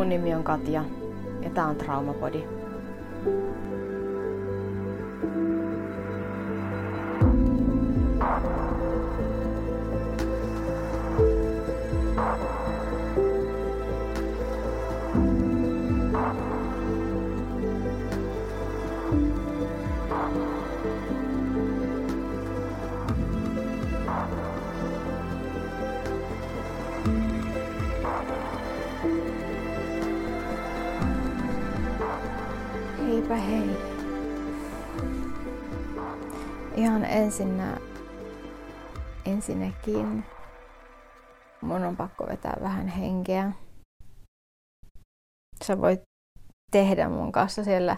Mun nimi on Katja ja tää on Traumapodi. Heipä hei. Ihan ensinnä, ensinnäkin mun on pakko vetää vähän henkeä. Sä voit tehdä mun kanssa siellä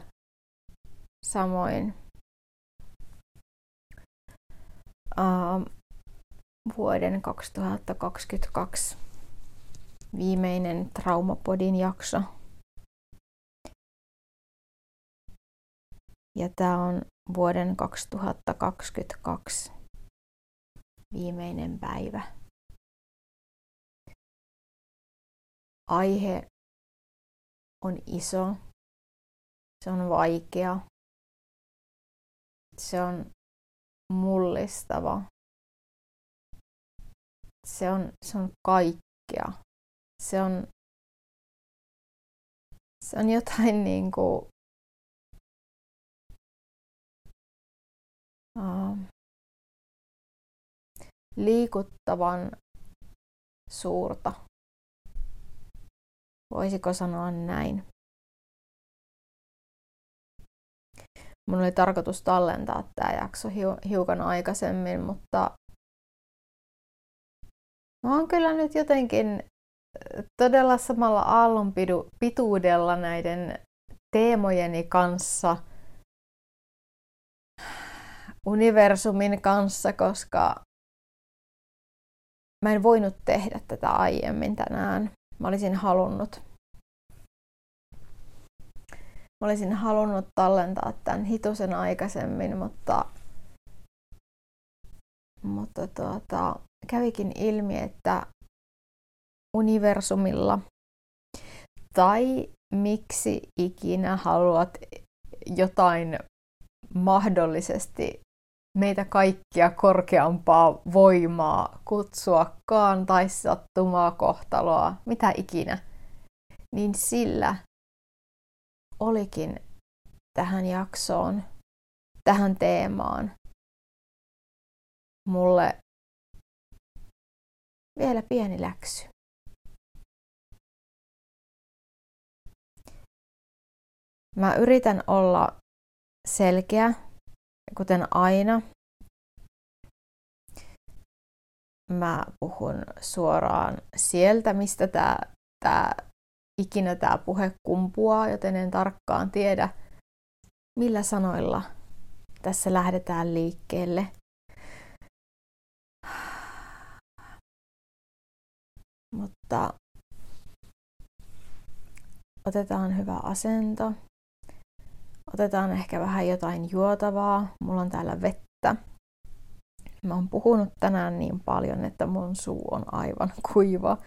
samoin. Uh, vuoden 2022 viimeinen Traumapodin jakso. Ja tämä on vuoden 2022 viimeinen päivä. Aihe on iso, se on vaikea, se on mullistava, se on, se on kaikkea. Se on, se on jotain niin kuin liikuttavan suurta. Voisiko sanoa näin? Mun oli tarkoitus tallentaa tämä jakso hiukan aikaisemmin, mutta mä oon kyllä nyt jotenkin todella samalla aallon pituudella näiden teemojeni kanssa – universumin kanssa, koska mä en voinut tehdä tätä aiemmin tänään. Mä olisin halunnut Mä olisin halunnut tallentaa tämän hitusen aikaisemmin, mutta, mutta tuota, kävikin ilmi, että universumilla tai miksi ikinä haluat jotain mahdollisesti meitä kaikkia korkeampaa voimaa kutsuakaan tai sattumaa kohtaloa, mitä ikinä, niin sillä olikin tähän jaksoon, tähän teemaan mulle vielä pieni läksy. Mä yritän olla selkeä kuten aina, mä puhun suoraan sieltä, mistä tämä tää, ikinä tämä puhe kumpuaa, joten en tarkkaan tiedä, millä sanoilla tässä lähdetään liikkeelle. Mutta otetaan hyvä asento. Otetaan ehkä vähän jotain juotavaa. Mulla on täällä vettä. Mä oon puhunut tänään niin paljon, että mun suu on aivan kuiva.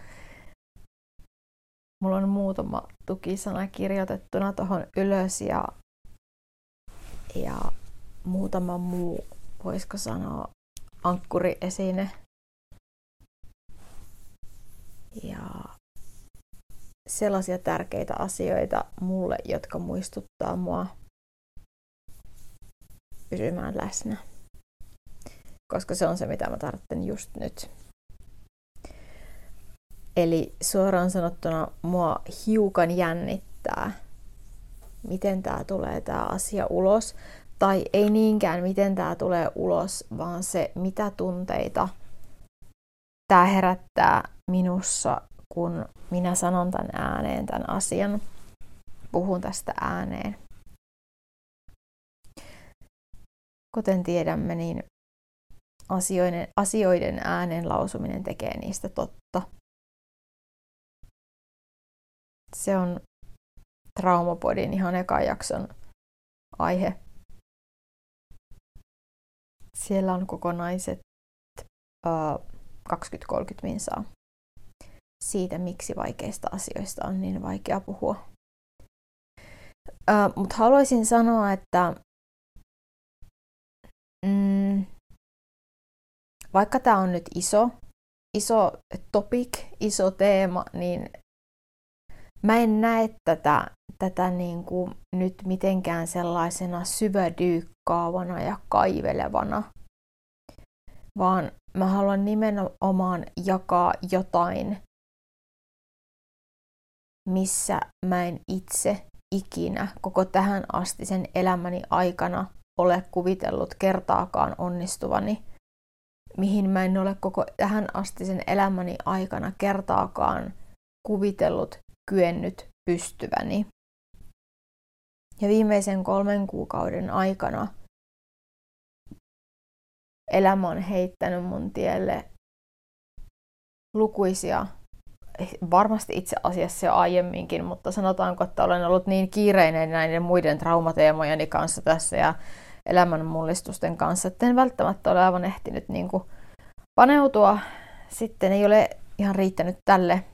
Mulla on muutama tukisana kirjoitettuna tuohon ylös ja, ja muutama muu, voisiko sanoa, ankkuriesine. Ja sellaisia tärkeitä asioita mulle, jotka muistuttaa mua pysymään läsnä. Koska se on se, mitä mä tarvitsen just nyt. Eli suoraan sanottuna mua hiukan jännittää, miten tämä tulee tämä asia ulos. Tai ei niinkään, miten tämä tulee ulos, vaan se, mitä tunteita tämä herättää minussa, kun minä sanon tämän ääneen tämän asian, puhun tästä ääneen. Kuten tiedämme, niin asioiden, asioiden äänen lausuminen tekee niistä totta. Se on Traumapodin ihan eka jakson aihe. Siellä on kokonaiset uh, 20-30 minsaa. siitä, miksi vaikeista asioista on niin vaikea puhua. Mutta haluaisin sanoa, että mm, vaikka tämä on nyt iso, iso topic, iso teema, niin mä en näe tätä, tätä niin kuin nyt mitenkään sellaisena syvädyykkaavana ja kaivelevana, vaan mä haluan nimenomaan jakaa jotain, missä mä en itse ikinä koko tähän asti sen elämäni aikana ole kuvitellut kertaakaan onnistuvani, mihin mä en ole koko tähän asti sen elämäni aikana kertaakaan kuvitellut kyennyt pystyväni. Ja viimeisen kolmen kuukauden aikana elämä on heittänyt mun tielle lukuisia, varmasti itse asiassa jo aiemminkin, mutta sanotaanko, että olen ollut niin kiireinen näiden muiden traumateemojeni kanssa tässä ja elämän mullistusten kanssa, että en välttämättä ole aivan ehtinyt niin kuin paneutua. Sitten ei ole ihan riittänyt tälle,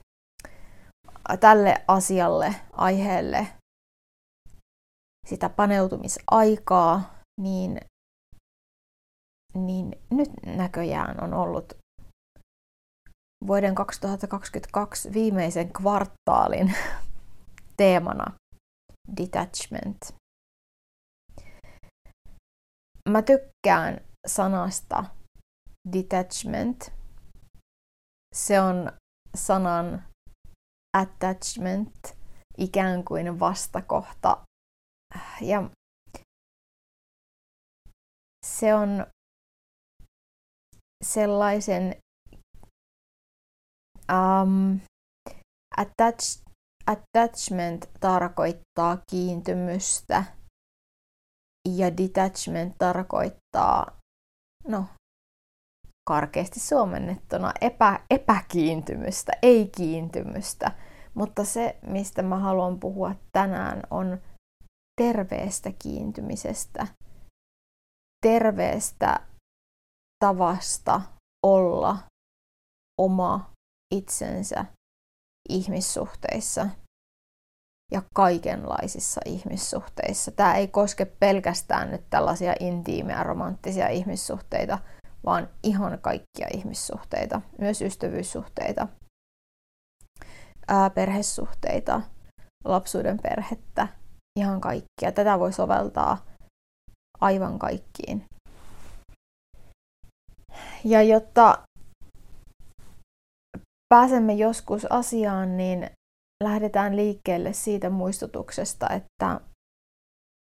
tälle asialle, aiheelle sitä paneutumisaikaa, niin, niin nyt näköjään on ollut vuoden 2022 viimeisen kvartaalin teemana detachment. Mä tykkään sanasta detachment. Se on sanan attachment ikään kuin vastakohta. Ja se on sellaisen um, attach, attachment tarkoittaa kiintymystä ja detachment tarkoittaa, no karkeasti suomennettuna epä, epäkiintymystä, ei kiintymystä. Mutta se, mistä mä haluan puhua tänään, on terveestä kiintymisestä, terveestä tavasta olla oma itsensä ihmissuhteissa ja kaikenlaisissa ihmissuhteissa. Tämä ei koske pelkästään nyt tällaisia intiimejä romanttisia ihmissuhteita, vaan ihan kaikkia ihmissuhteita, myös ystävyyssuhteita, ää, perhesuhteita, lapsuuden perhettä, ihan kaikkia. Tätä voi soveltaa aivan kaikkiin. Ja jotta pääsemme joskus asiaan, niin lähdetään liikkeelle siitä muistutuksesta, että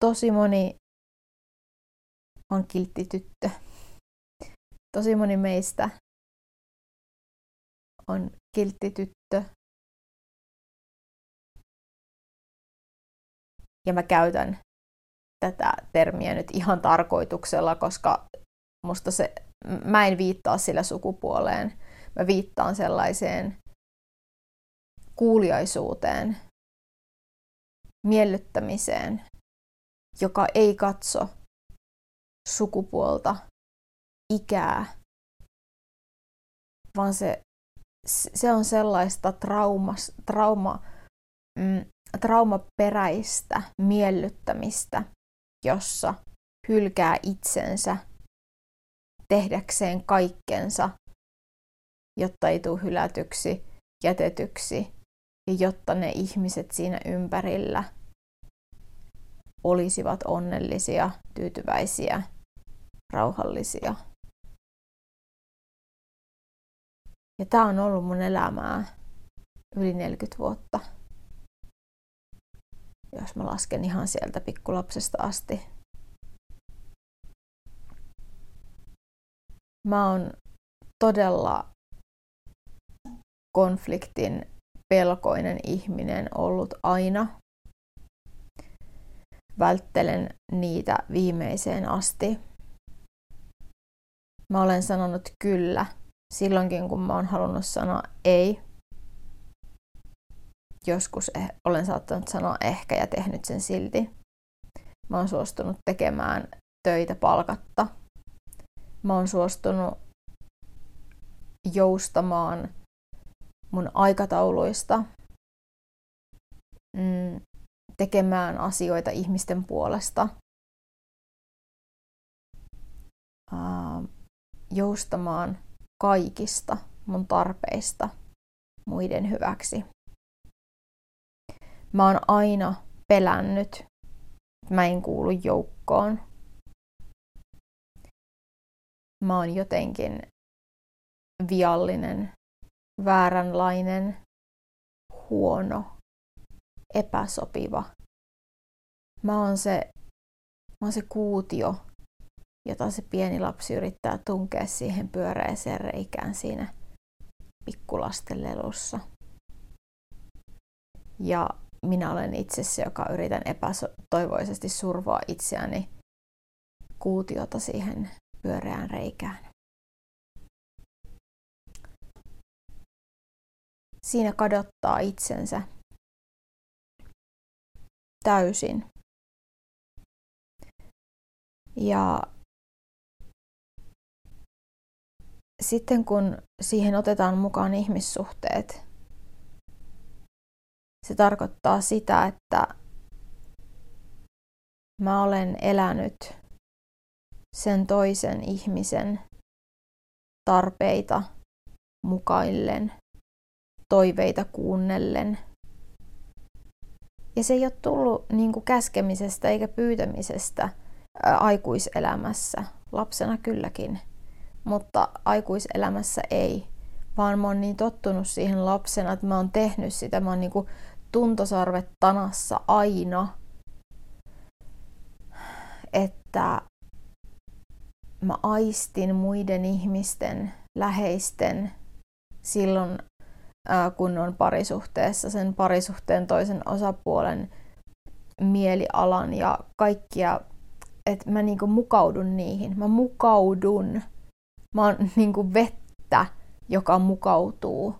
tosi moni on kiltti tyttö. Tosi moni meistä on kiltti tyttö. Ja mä käytän tätä termiä nyt ihan tarkoituksella, koska musta se, mä en viittaa sillä sukupuoleen. Mä viittaan sellaiseen kuuliaisuuteen, miellyttämiseen, joka ei katso sukupuolta ikää, vaan se, se on sellaista traumas, trauma, mm, traumaperäistä miellyttämistä, jossa hylkää itsensä tehdäkseen kaikkensa, jotta ei tule hylätyksi, jätetyksi ja jotta ne ihmiset siinä ympärillä olisivat onnellisia, tyytyväisiä, rauhallisia. Ja tämä on ollut mun elämää yli 40 vuotta. Jos mä lasken ihan sieltä pikkulapsesta asti. Mä oon todella konfliktin pelkoinen ihminen ollut aina. Välttelen niitä viimeiseen asti. Mä olen sanonut kyllä silloinkin, kun mä oon halunnut sanoa ei. Joskus eh- olen saattanut sanoa ehkä ja tehnyt sen silti. Mä oon suostunut tekemään töitä palkatta. Mä oon suostunut joustamaan mun aikatauluista mm, tekemään asioita ihmisten puolesta, uh, joustamaan kaikista mun tarpeista muiden hyväksi. Mä oon aina pelännyt, että mä en kuulu joukkoon. Mä oon jotenkin viallinen, vääränlainen, huono, epäsopiva. Mä oon se, mä oon se kuutio, jota se pieni lapsi yrittää tunkea siihen pyöreeseen reikään siinä pikkulasten lelussa. Ja minä olen itse se, joka yritän epätoivoisesti survoa itseäni kuutiota siihen pyöreään reikään. Siinä kadottaa itsensä täysin. Ja sitten kun siihen otetaan mukaan ihmissuhteet, se tarkoittaa sitä, että mä olen elänyt sen toisen ihmisen tarpeita mukaillen, toiveita kuunnellen. Ja se ei ole tullut niin kuin käskemisestä eikä pyytämisestä ää, aikuiselämässä. Lapsena kylläkin, mutta aikuiselämässä ei. Vaan mä oon niin tottunut siihen lapsena, että mä oon tehnyt sitä. Mä oon niin kuin tuntosarvet tanassa aina, että mä aistin muiden ihmisten, läheisten silloin, kun on parisuhteessa, sen parisuhteen toisen osapuolen mielialan ja kaikkia, että mä niinku mukaudun niihin. Mä mukaudun. Mä oon niinku vettä, joka mukautuu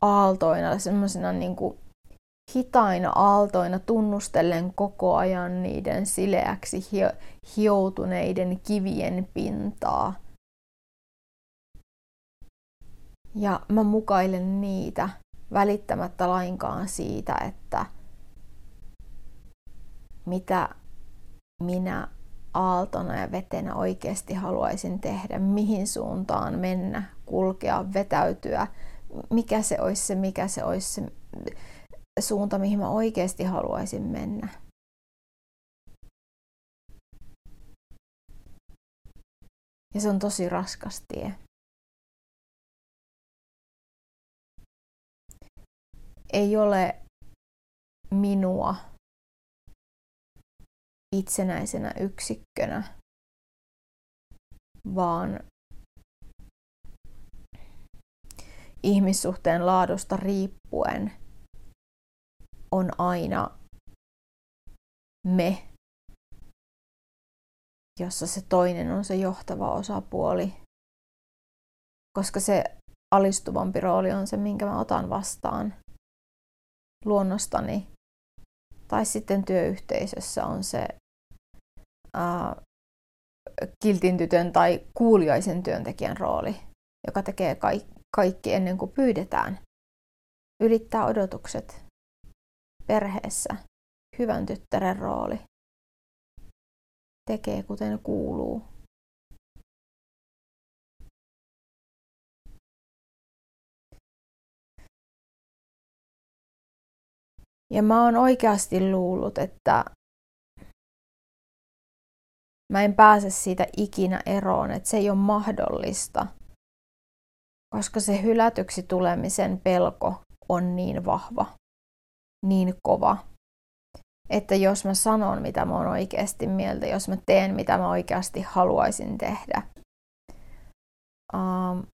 aaltoina, semmoisena niin kuin hitaina aaltoina tunnustellen koko ajan niiden sileäksi hioutuneiden kivien pintaa. Ja mä mukailen niitä välittämättä lainkaan siitä, että mitä minä aaltona ja vetenä oikeasti haluaisin tehdä, mihin suuntaan mennä, kulkea, vetäytyä, mikä se olisi se, mikä se olisi se suunta, mihin mä oikeasti haluaisin mennä. Ja se on tosi raskas tie. Ei ole minua itsenäisenä yksikkönä, vaan ihmissuhteen laadusta riippuen on aina me, jossa se toinen on se johtava osapuoli, koska se alistuvampi rooli on se, minkä mä otan vastaan luonnostani. Tai sitten työyhteisössä on se ää, kiltin tytön tai kuuliaisen työntekijän rooli, joka tekee kaikki kaikki ennen kuin pyydetään. Ylittää odotukset perheessä. Hyvän tyttären rooli. Tekee kuten kuuluu. Ja mä oon oikeasti luullut, että mä en pääse siitä ikinä eroon, että se ei ole mahdollista – koska se hylätyksi tulemisen pelko on niin vahva, niin kova, että jos mä sanon, mitä mä oon oikeasti mieltä, jos mä teen, mitä mä oikeasti haluaisin tehdä, um,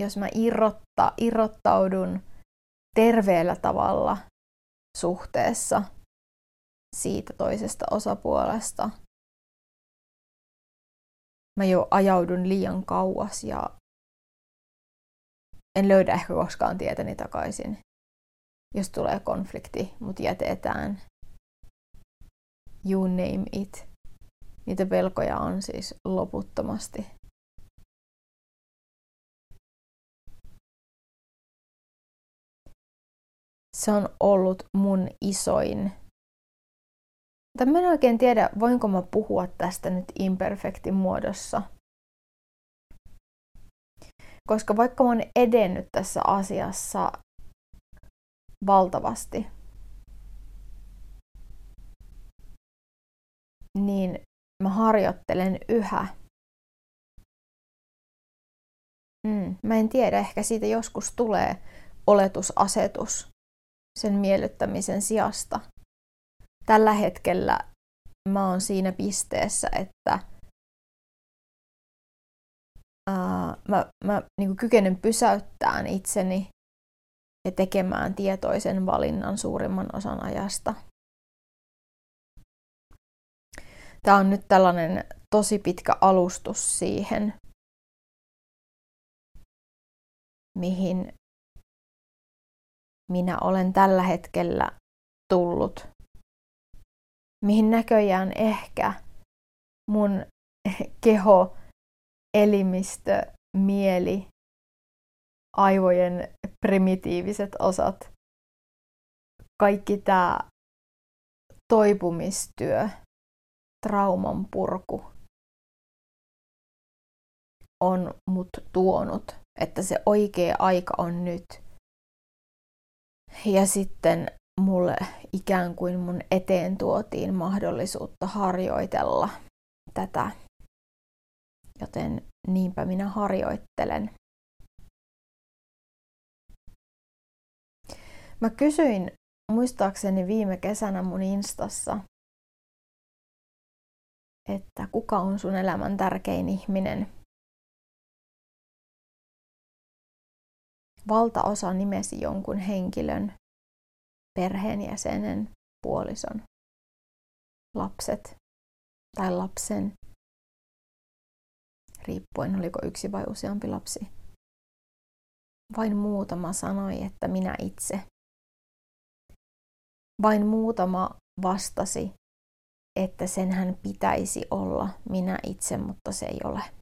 jos mä irrotta, irrottaudun terveellä tavalla suhteessa siitä toisesta osapuolesta, mä jo ajaudun liian kauas ja en löydä ehkä koskaan tietäni takaisin, jos tulee konflikti, mutta jätetään. You name it. Niitä pelkoja on siis loputtomasti. Se on ollut mun isoin. Mutta mä en oikein tiedä, voinko mä puhua tästä nyt imperfektin muodossa. Koska vaikka mä oon edennyt tässä asiassa valtavasti, niin mä harjoittelen yhä. Mm, mä en tiedä, ehkä siitä joskus tulee oletusasetus sen miellyttämisen sijasta. Tällä hetkellä mä oon siinä pisteessä, että ää, mä, mä niin kykenen pysäyttämään itseni ja tekemään tietoisen valinnan suurimman osan ajasta. Tämä on nyt tällainen tosi pitkä alustus siihen, mihin minä olen tällä hetkellä tullut. Mihin näköjään ehkä mun keho, elimistö, mieli, aivojen primitiiviset osat, kaikki tämä toipumistyö, trauman purku on mut tuonut, että se oikea aika on nyt. Ja sitten mulle ikään kuin mun eteen tuotiin mahdollisuutta harjoitella tätä, joten niinpä minä harjoittelen. Mä kysyin muistaakseni viime kesänä mun instassa, että kuka on sun elämän tärkein ihminen. Valtaosa nimesi jonkun henkilön, perheenjäsenen, puolison, lapset tai lapsen, riippuen oliko yksi vai useampi lapsi. Vain muutama sanoi, että minä itse. Vain muutama vastasi, että senhän pitäisi olla minä itse, mutta se ei ole.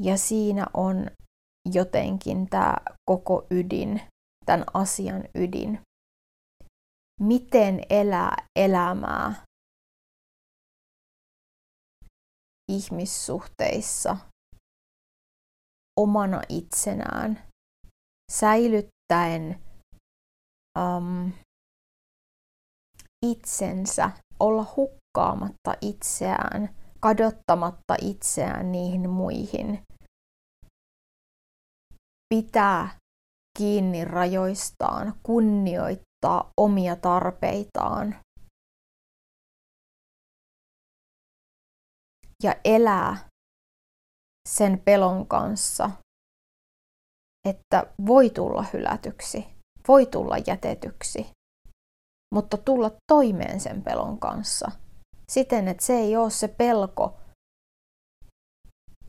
Ja siinä on jotenkin tämä koko ydin, tämän asian ydin. Miten elää elämää ihmissuhteissa omana itsenään säilyttäen um, itsensä, olla hukkaamatta itseään, kadottamatta itseään niihin muihin. Pitää kiinni rajoistaan, kunnioittaa omia tarpeitaan. Ja elää sen pelon kanssa, että voi tulla hylätyksi, voi tulla jätetyksi, mutta tulla toimeen sen pelon kanssa siten, että se ei ole se pelko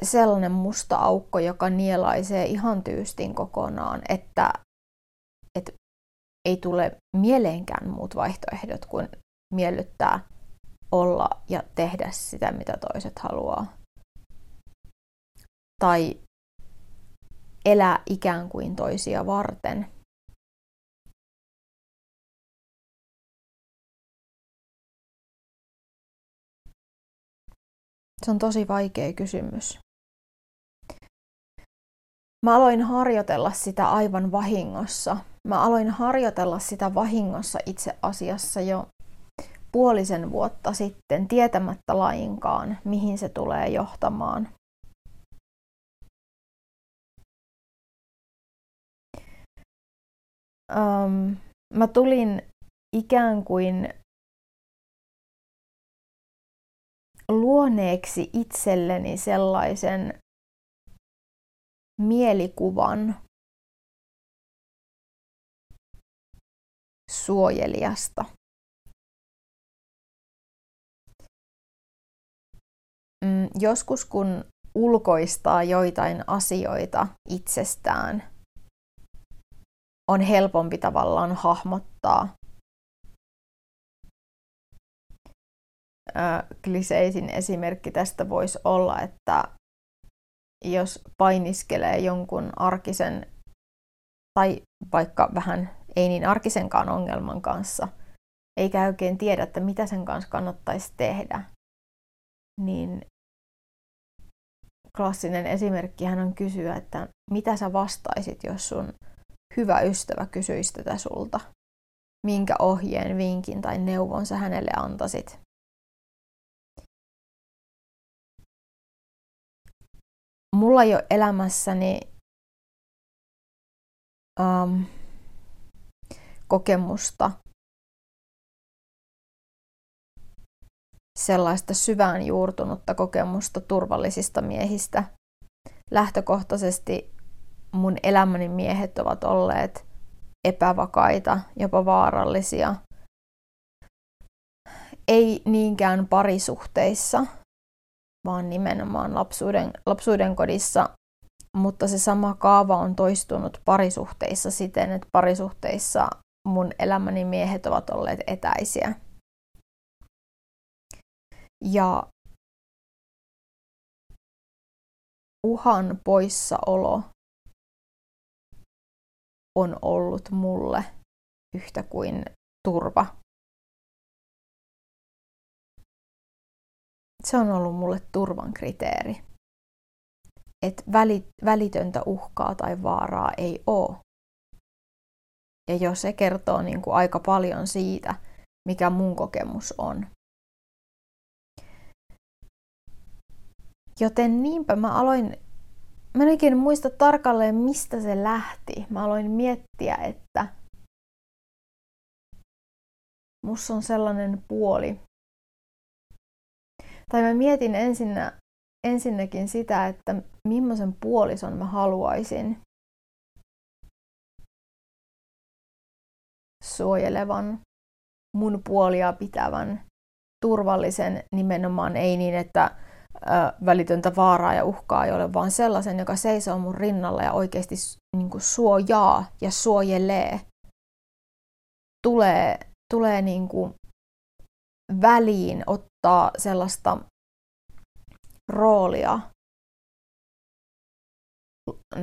sellainen musta aukko, joka nielaisee ihan tyystin kokonaan, että, että ei tule mieleenkään muut vaihtoehdot kuin miellyttää olla ja tehdä sitä, mitä toiset haluaa. Tai elää ikään kuin toisia varten. Se on tosi vaikea kysymys. Mä aloin harjoitella sitä aivan vahingossa. Mä aloin harjoitella sitä vahingossa itse asiassa jo puolisen vuotta sitten, tietämättä lainkaan, mihin se tulee johtamaan. um, mä tulin ikään kuin luoneeksi itselleni sellaisen mielikuvan suojelijasta. Mm, joskus kun ulkoistaa joitain asioita itsestään, on helpompi tavallaan hahmottaa kliseisin esimerkki tästä voisi olla, että jos painiskelee jonkun arkisen tai vaikka vähän ei niin arkisenkaan ongelman kanssa, eikä oikein tiedä, että mitä sen kanssa kannattaisi tehdä, niin klassinen esimerkki hän on kysyä, että mitä sä vastaisit, jos sun hyvä ystävä kysyisi tätä sulta? Minkä ohjeen, vinkin tai neuvon sä hänelle antaisit? Mulla ei ole elämässäni um, kokemusta sellaista syvään juurtunutta kokemusta turvallisista miehistä. Lähtökohtaisesti mun elämäni miehet ovat olleet epävakaita, jopa vaarallisia. Ei niinkään parisuhteissa, vaan nimenomaan lapsuuden, lapsuuden kodissa. Mutta se sama kaava on toistunut parisuhteissa siten, että parisuhteissa mun elämäni miehet ovat olleet etäisiä. Ja uhan poissaolo on ollut mulle yhtä kuin turva. Se on ollut mulle turvan kriteeri. Että välitöntä uhkaa tai vaaraa ei ole. Ja jos se kertoo niin kuin aika paljon siitä, mikä mun kokemus on. Joten niinpä mä aloin, mä en muista tarkalleen mistä se lähti. Mä aloin miettiä, että musta on sellainen puoli. Tai mä mietin ensinnä, ensinnäkin sitä, että millaisen puolison mä haluaisin. suojelevan, mun puolia pitävän, turvallisen nimenomaan ei niin, että välitöntä vaaraa ja uhkaa ei ole, vaan sellaisen, joka seisoo mun rinnalla ja oikeasti niin kuin suojaa ja suojelee. Tulee, tulee niin kuin väliin ottaa sellaista roolia,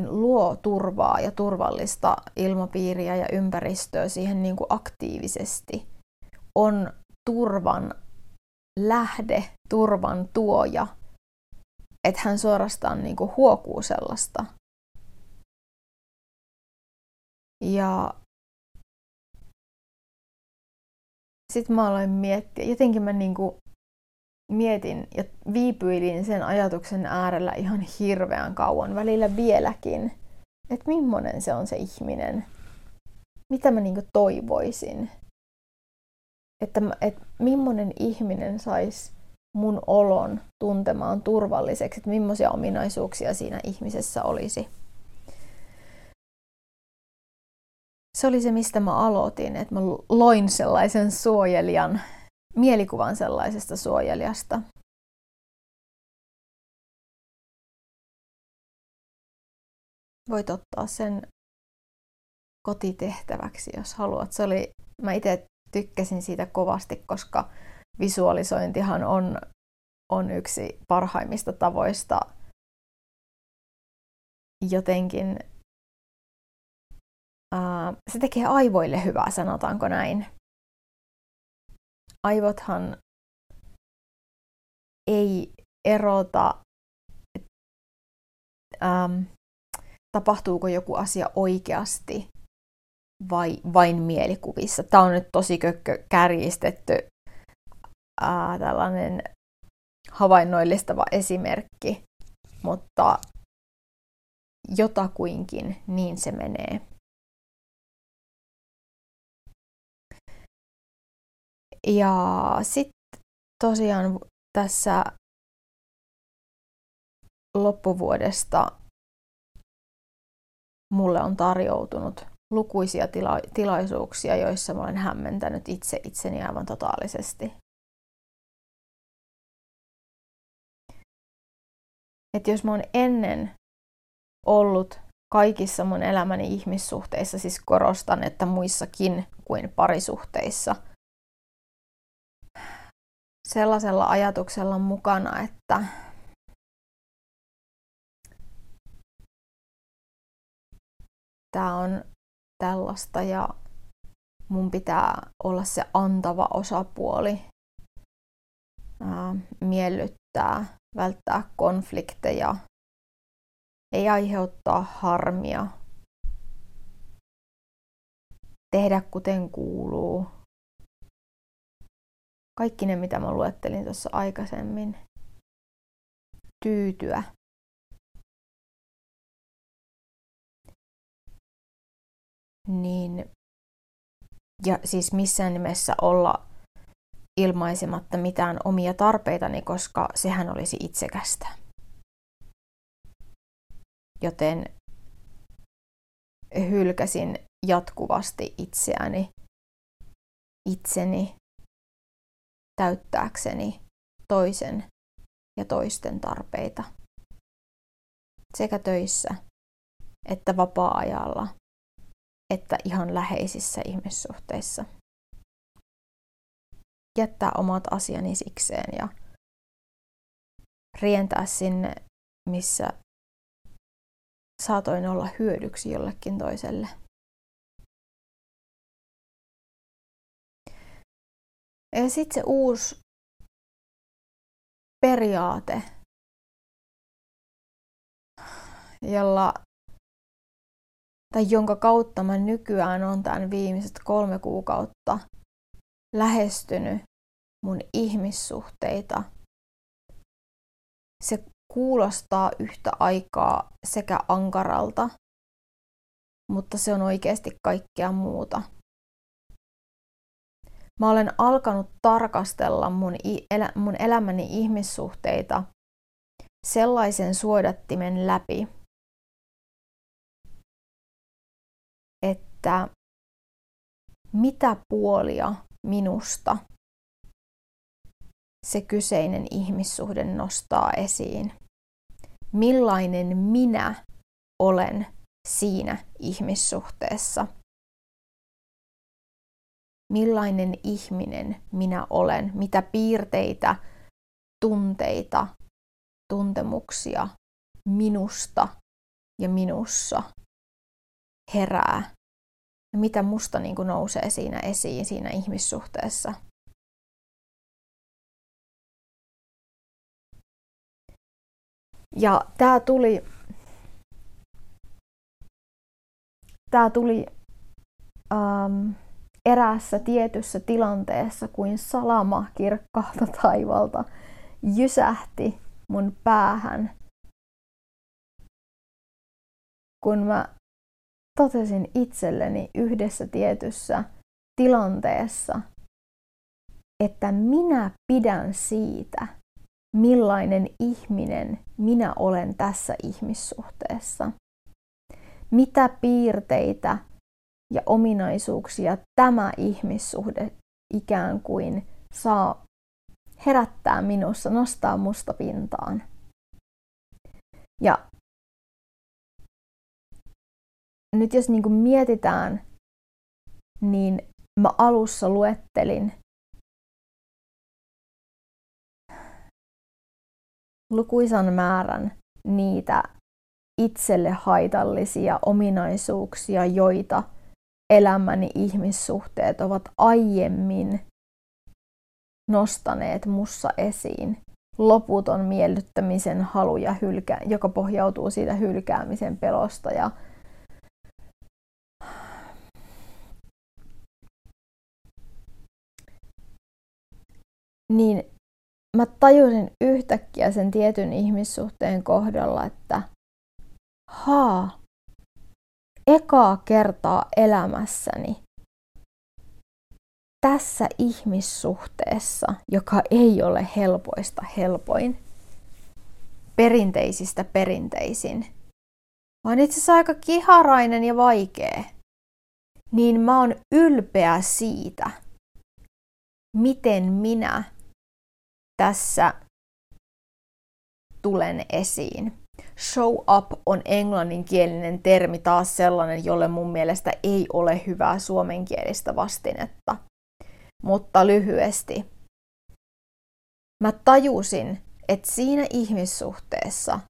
luo turvaa ja turvallista ilmapiiriä ja ympäristöä siihen niin kuin aktiivisesti. On turvan lähde, turvan tuoja että hän suorastaan niin kuin huokuu sellaista. Ja sitten mä aloin miettiä, jotenkin mä niin kuin mietin ja viipyilin sen ajatuksen äärellä ihan hirveän kauan, välillä vieläkin, että millainen se on se ihminen, mitä mä niin toivoisin, että, että millainen ihminen saisi mun olon tuntemaan turvalliseksi, että millaisia ominaisuuksia siinä ihmisessä olisi. Se oli se, mistä mä aloitin, että mä loin sellaisen suojelijan, mielikuvan sellaisesta suojelijasta. Voit ottaa sen kotitehtäväksi, jos haluat. Se oli, mä itse tykkäsin siitä kovasti, koska visualisointihan on, on yksi parhaimmista tavoista jotenkin se tekee aivoille hyvää, sanotaanko näin. Aivothan ei erota, ähm, tapahtuuko joku asia oikeasti vai vain mielikuvissa. Tämä on nyt tosi kökkö kärjistetty ää, tällainen havainnoillistava esimerkki, mutta jotakuinkin niin se menee. Ja sitten tosiaan tässä loppuvuodesta mulle on tarjoutunut lukuisia tila- tilaisuuksia, joissa mä olen hämmentänyt itse itseni aivan totaalisesti. että jos mä oon ennen ollut kaikissa mun elämäni ihmissuhteissa, siis korostan, että muissakin kuin parisuhteissa, sellaisella ajatuksella mukana, että tämä on tällaista ja mun pitää olla se antava osapuoli, ää, miellyttää, välttää konflikteja, ei aiheuttaa harmia, tehdä kuten kuuluu. Kaikki ne, mitä mä luettelin tuossa aikaisemmin. Tyytyä. Niin, ja siis missään nimessä olla ilmaisematta mitään omia tarpeitani, koska sehän olisi itsekästä. Joten hylkäsin jatkuvasti itseäni, itseni täyttääkseni toisen ja toisten tarpeita. Sekä töissä että vapaa-ajalla että ihan läheisissä ihmissuhteissa. Jättää omat asiani sikseen ja rientää sinne, missä saatoin olla hyödyksi jollekin toiselle. Ja sitten se uusi periaate, jolla tai jonka kautta mä nykyään on tämän viimeiset kolme kuukautta lähestynyt mun ihmissuhteita. Se kuulostaa yhtä aikaa sekä ankaralta, mutta se on oikeasti kaikkea muuta. Mä olen alkanut tarkastella mun, elä, mun elämäni ihmissuhteita sellaisen suodattimen läpi, että mitä puolia minusta se kyseinen ihmissuhde nostaa esiin. Millainen minä olen siinä ihmissuhteessa – millainen ihminen minä olen, mitä piirteitä, tunteita, tuntemuksia minusta ja minussa herää ja mitä musta niin kuin nousee siinä esiin siinä ihmissuhteessa. Ja tämä tuli, tämä tuli um, eräässä tietyssä tilanteessa kuin salama kirkkaalta taivalta jysähti mun päähän, kun mä totesin itselleni yhdessä tietyssä tilanteessa, että minä pidän siitä, millainen ihminen minä olen tässä ihmissuhteessa. Mitä piirteitä ja ominaisuuksia tämä ihmissuhde ikään kuin saa herättää minussa, nostaa musta pintaan. Ja nyt jos niin kuin mietitään, niin mä alussa luettelin lukuisan määrän niitä itselle haitallisia ominaisuuksia, joita elämäni ihmissuhteet ovat aiemmin nostaneet mussa esiin loputon miellyttämisen halu, ja hylkä, joka pohjautuu siitä hylkäämisen pelosta. Ja niin mä tajusin yhtäkkiä sen tietyn ihmissuhteen kohdalla, että haa, ekaa kertaa elämässäni tässä ihmissuhteessa, joka ei ole helpoista helpoin, perinteisistä perinteisin, vaan itse asiassa aika kiharainen ja vaikea, niin mä oon ylpeä siitä, miten minä tässä tulen esiin show up on englanninkielinen termi taas sellainen, jolle mun mielestä ei ole hyvää suomenkielistä vastinetta. Mutta lyhyesti. mä tajusin, että siinä ihmissuhteessa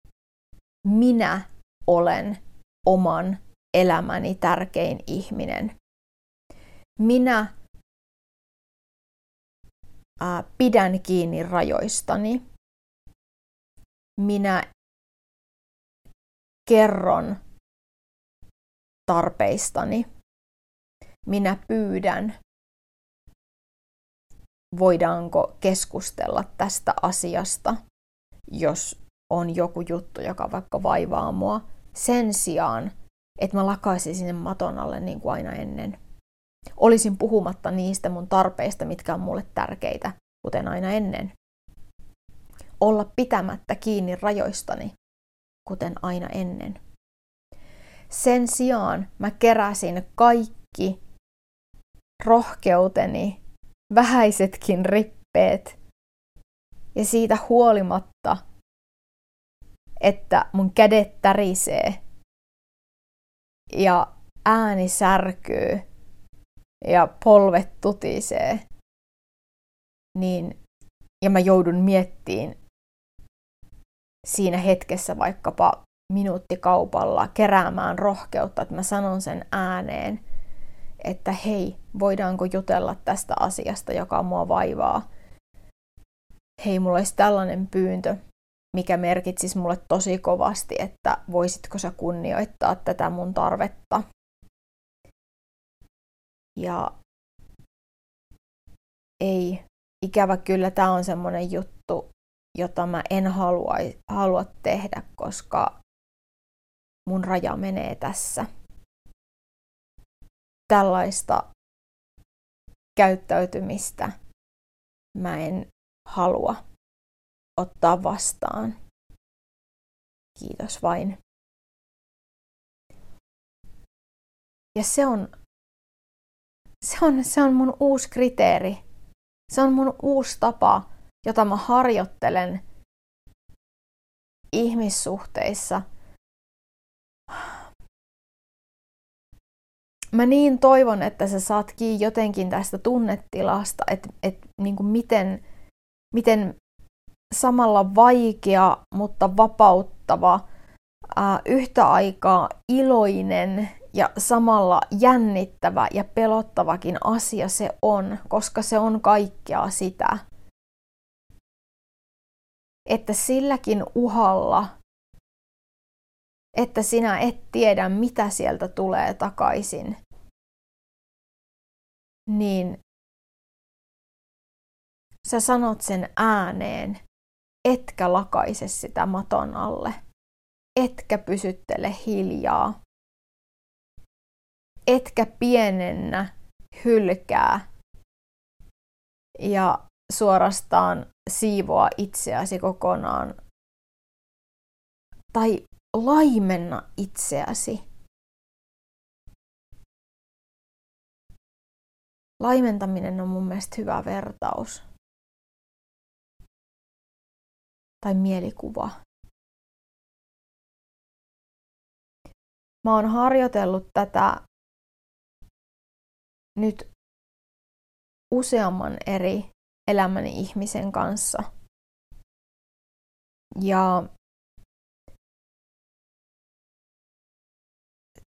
minä olen oman elämäni tärkein ihminen. Minä ää, pidän kiinni rajoistani. Minä kerron tarpeistani. Minä pyydän, voidaanko keskustella tästä asiasta, jos on joku juttu, joka vaikka vaivaa mua, sen sijaan, että mä lakaisin sinne maton alle niin kuin aina ennen. Olisin puhumatta niistä mun tarpeista, mitkä on mulle tärkeitä, kuten aina ennen. Olla pitämättä kiinni rajoistani, kuten aina ennen. Sen sijaan mä keräsin kaikki rohkeuteni, vähäisetkin rippeet, ja siitä huolimatta, että mun kädet tärisee ja ääni särkyy ja polvet tutisee, niin, ja mä joudun miettiin siinä hetkessä vaikkapa minuuttikaupalla keräämään rohkeutta, että mä sanon sen ääneen, että hei, voidaanko jutella tästä asiasta, joka mua vaivaa. Hei, mulla olisi tällainen pyyntö, mikä merkitsisi mulle tosi kovasti, että voisitko sä kunnioittaa tätä mun tarvetta. Ja ei, ikävä kyllä tämä on semmoinen juttu, jota mä en halua, halua tehdä, koska mun raja menee tässä. Tällaista käyttäytymistä mä en halua ottaa vastaan. Kiitos vain. Ja se on, se on, se on mun uusi kriteeri. Se on mun uusi tapa, jota mä harjoittelen ihmissuhteissa. Mä niin toivon, että sä saat kiinni jotenkin tästä tunnetilasta, että, että niin kuin miten, miten samalla vaikea, mutta vapauttava, ää, yhtä aikaa iloinen ja samalla jännittävä ja pelottavakin asia se on, koska se on kaikkea sitä. Että silläkin uhalla, että sinä et tiedä, mitä sieltä tulee takaisin, niin sä sanot sen ääneen etkä lakaise sitä maton alle, etkä pysyttele hiljaa, etkä pienennä, hylkää ja suorastaan siivoa itseäsi kokonaan tai laimenna itseäsi. Laimentaminen on mun mielestä hyvä vertaus tai mielikuva. Mä oon harjoitellut tätä nyt useamman eri elämäni ihmisen kanssa. Ja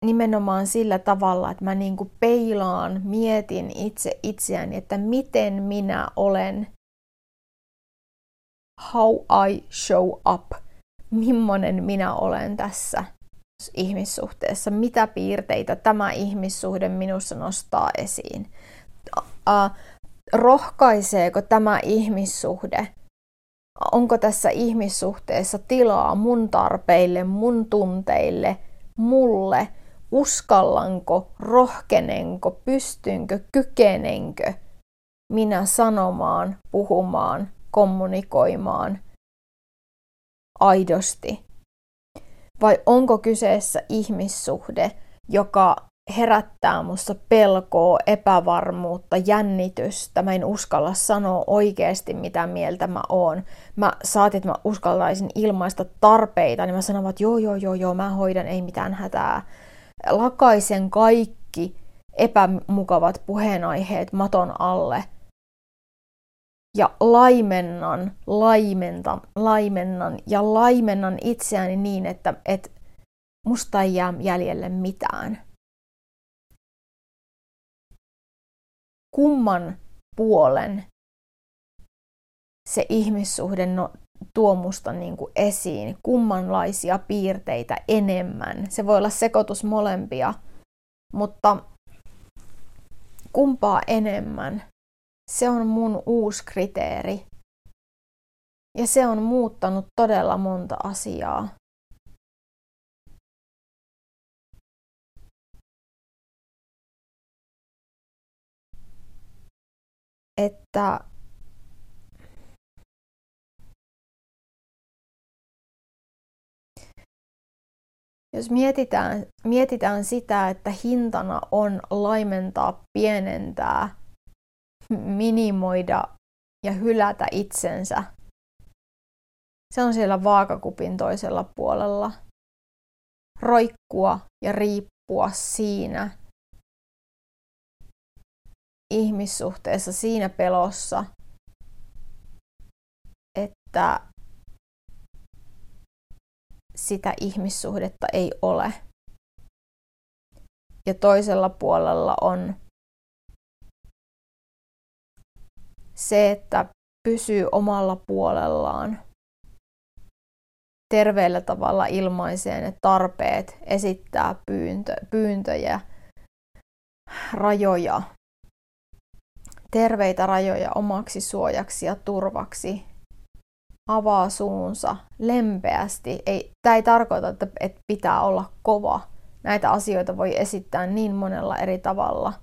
nimenomaan sillä tavalla, että mä niinku peilaan, mietin itse itseäni, että miten minä olen how I show up, millainen minä olen tässä ihmissuhteessa, mitä piirteitä tämä ihmissuhde minussa nostaa esiin. Uh, rohkaiseeko tämä ihmissuhde, onko tässä ihmissuhteessa tilaa mun tarpeille, mun tunteille, mulle, uskallanko, rohkenenko, pystynkö, kykenenkö minä sanomaan, puhumaan, kommunikoimaan aidosti? Vai onko kyseessä ihmissuhde, joka herättää musta pelkoa, epävarmuutta, jännitystä. Mä en uskalla sanoa oikeasti, mitä mieltä mä oon. Mä saatin, että mä uskaltaisin ilmaista tarpeita, niin mä sanon, että joo, joo, joo, joo, mä hoidan, ei mitään hätää. Lakaisen kaikki epämukavat puheenaiheet maton alle ja laimennan, laimenta, laimennan ja laimennan itseäni niin, että, että musta ei jää jäljelle mitään. Kumman puolen se ihmissuhde no, tuo musta niin kuin esiin, kummanlaisia piirteitä enemmän. Se voi olla sekoitus molempia, mutta kumpaa enemmän, se on mun uusi kriteeri. Ja se on muuttanut todella monta asiaa. Että Jos mietitään, mietitään sitä, että hintana on laimentaa, pienentää, minimoida ja hylätä itsensä, se on siellä vaakakupin toisella puolella. Roikkua ja riippua siinä ihmissuhteessa, siinä pelossa, että sitä ihmissuhdetta ei ole. Ja toisella puolella on se, että pysyy omalla puolellaan. Terveellä tavalla ilmaisee ne tarpeet, esittää pyyntö, pyyntöjä, rajoja, terveitä rajoja omaksi suojaksi ja turvaksi avaa suunsa lempeästi. Ei, tämä ei tarkoita, että, että pitää olla kova. Näitä asioita voi esittää niin monella eri tavalla.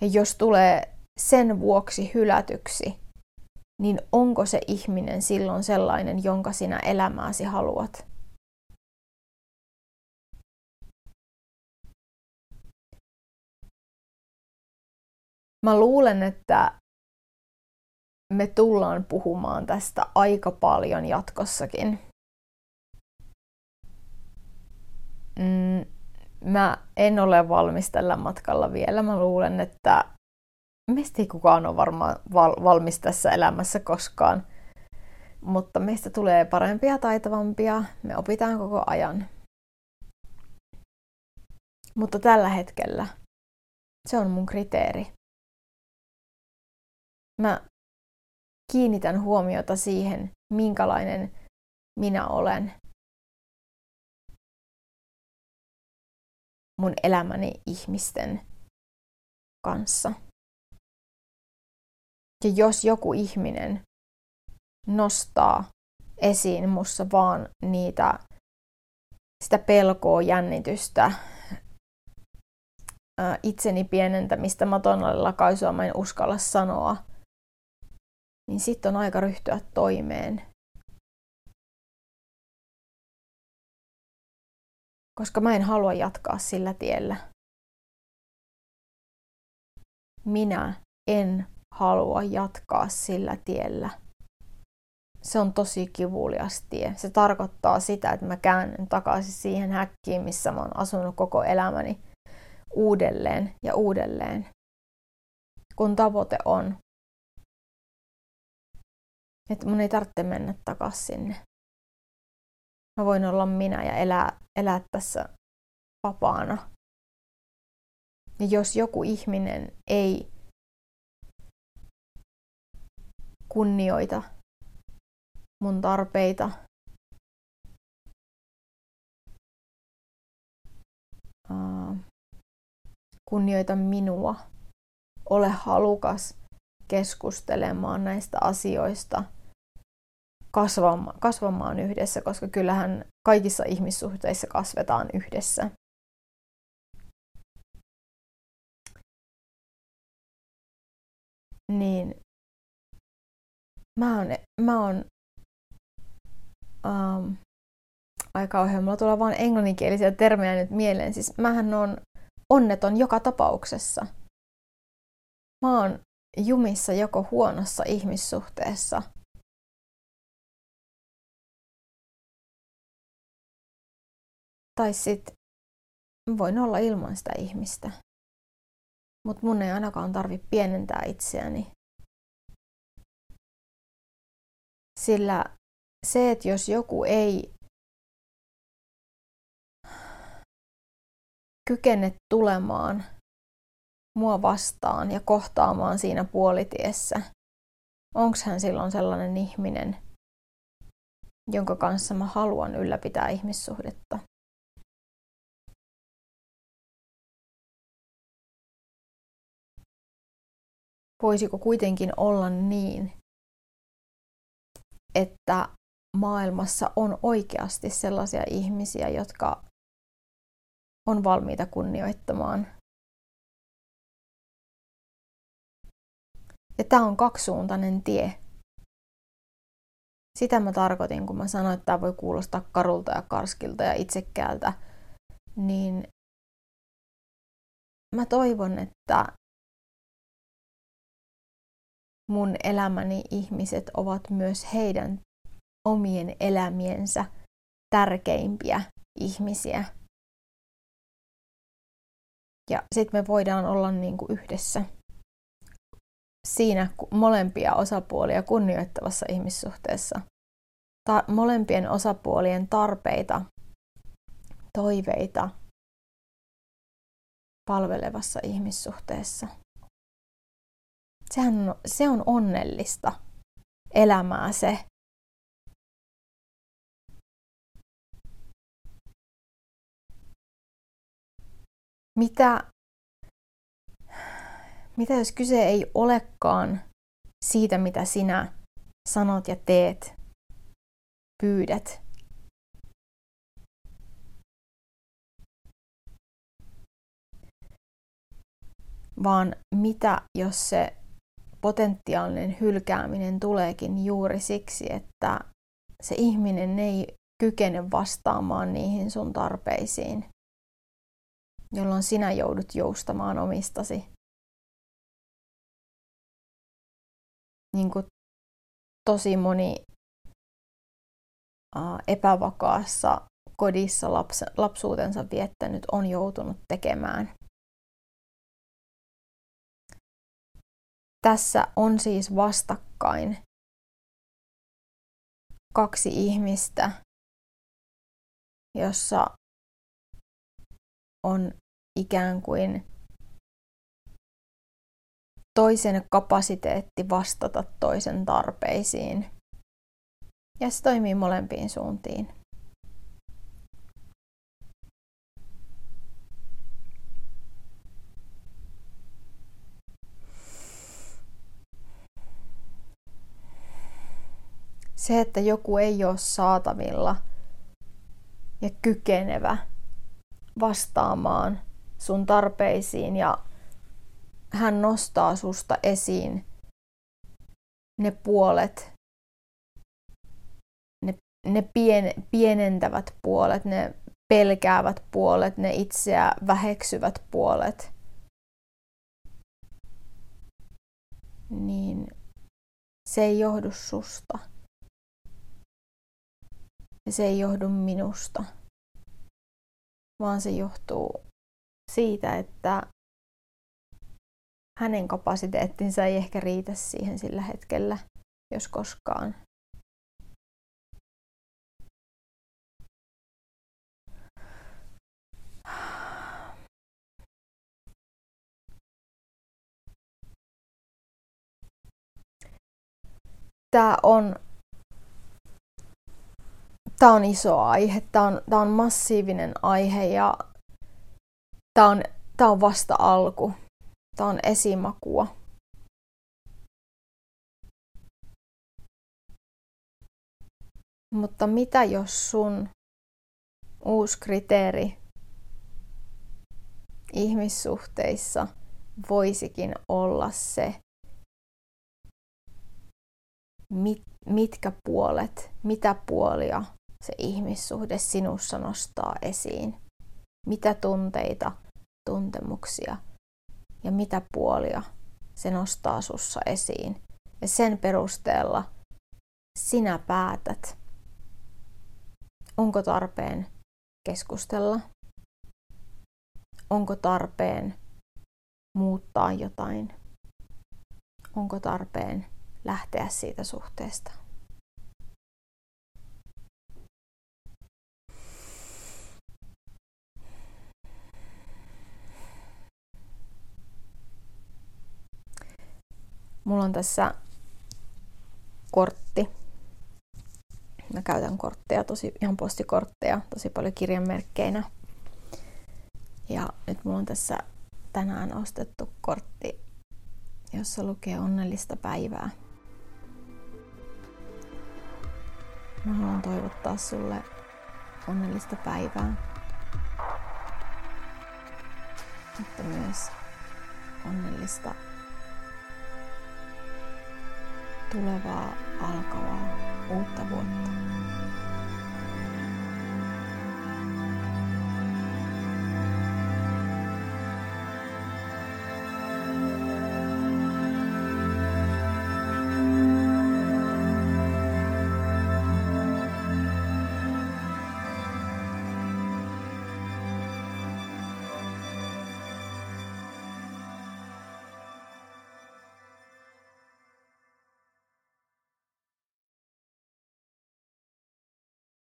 Ja jos tulee sen vuoksi hylätyksi, niin onko se ihminen silloin sellainen, jonka sinä elämääsi haluat? Mä luulen, että me tullaan puhumaan tästä aika paljon jatkossakin. Mm, mä en ole valmis tällä matkalla vielä. Mä luulen, että meistä ei kukaan ole varmaan val- valmis tässä elämässä koskaan. Mutta meistä tulee parempia taitavampia. Me opitaan koko ajan. Mutta tällä hetkellä se on mun kriteeri. Mä kiinnitän huomiota siihen, minkälainen minä olen mun elämäni ihmisten kanssa. Ja jos joku ihminen nostaa esiin mussa vaan niitä, sitä pelkoa, jännitystä, itseni pienentämistä, maton lakaisua mä en uskalla sanoa, niin sitten on aika ryhtyä toimeen. Koska mä en halua jatkaa sillä tiellä. Minä en halua jatkaa sillä tiellä. Se on tosi kivulias tie. Se tarkoittaa sitä, että mä käännyn takaisin siihen häkkiin, missä mä oon asunut koko elämäni uudelleen ja uudelleen. Kun tavoite on että mun ei tarvitse mennä takaisin sinne. Mä voin olla minä ja elää, elää tässä vapaana. Ja jos joku ihminen ei kunnioita mun tarpeita, kunnioita minua, ole halukas keskustelemaan näistä asioista – kasvamaan, kasvamaan yhdessä, koska kyllähän kaikissa ihmissuhteissa kasvetaan yhdessä. Niin mä oon, mä oon um, aika ohjelma. Mulla tulee vaan englanninkielisiä termejä nyt mieleen. Siis mähän on onneton joka tapauksessa. Mä oon jumissa joko huonossa ihmissuhteessa – Tai sitten voin olla ilman sitä ihmistä. Mutta mun ei ainakaan tarvi pienentää itseäni. Sillä se, että jos joku ei kykene tulemaan mua vastaan ja kohtaamaan siinä puolitiessä, onko hän silloin sellainen ihminen, jonka kanssa mä haluan ylläpitää ihmissuhdetta. Voisiko kuitenkin olla niin, että maailmassa on oikeasti sellaisia ihmisiä, jotka on valmiita kunnioittamaan. Ja tämä on kaksisuuntainen tie. Sitä mä tarkoitin, kun mä sanoin, että tämä voi kuulostaa karulta ja karskilta ja itsekkäältä, niin mä toivon, että mun elämäni ihmiset ovat myös heidän omien elämiensä tärkeimpiä ihmisiä. Ja sitten me voidaan olla niin kuin yhdessä siinä molempia osapuolia kunnioittavassa ihmissuhteessa. Ta- molempien osapuolien tarpeita, toiveita palvelevassa ihmissuhteessa. Sehän on, se on onnellista elämää se. Mitä mitä jos kyse ei olekaan siitä, mitä sinä sanot ja teet, pyydät? Vaan mitä jos se potentiaalinen hylkääminen tuleekin juuri siksi, että se ihminen ei kykene vastaamaan niihin sun tarpeisiin, jolloin sinä joudut joustamaan omistasi niin kuin tosi moni epävakaassa kodissa laps, lapsuutensa viettänyt on joutunut tekemään. Tässä on siis vastakkain kaksi ihmistä, jossa on ikään kuin toisen kapasiteetti vastata toisen tarpeisiin. Ja se toimii molempiin suuntiin. Se, että joku ei ole saatavilla ja kykenevä vastaamaan sun tarpeisiin ja hän nostaa susta esiin ne puolet, ne, ne pien, pienentävät puolet, ne pelkäävät puolet, ne itseä väheksyvät puolet. Niin se ei johdu susta. Ja se ei johdu minusta, vaan se johtuu siitä, että hänen kapasiteettinsa ei ehkä riitä siihen sillä hetkellä, jos koskaan. Tämä on, tämä on iso aihe, tämä on, tämä on massiivinen aihe ja tämä on, tämä on vasta alku. Tämä on esimakua. Mutta mitä jos sun uusi kriteeri ihmissuhteissa voisikin olla se, mit, mitkä puolet, mitä puolia se ihmissuhde sinussa nostaa esiin, mitä tunteita, tuntemuksia ja mitä puolia se nostaa sussa esiin. Ja sen perusteella sinä päätät, onko tarpeen keskustella, onko tarpeen muuttaa jotain? Onko tarpeen lähteä siitä suhteesta? Mulla on tässä kortti. Mä käytän kortteja, tosi, ihan postikortteja, tosi paljon kirjanmerkkeinä. Ja nyt mulla on tässä tänään ostettu kortti, jossa lukee onnellista päivää. Mä haluan toivottaa sulle onnellista päivää. Mutta myös onnellista tulevaa alkavaa uutta vuotta.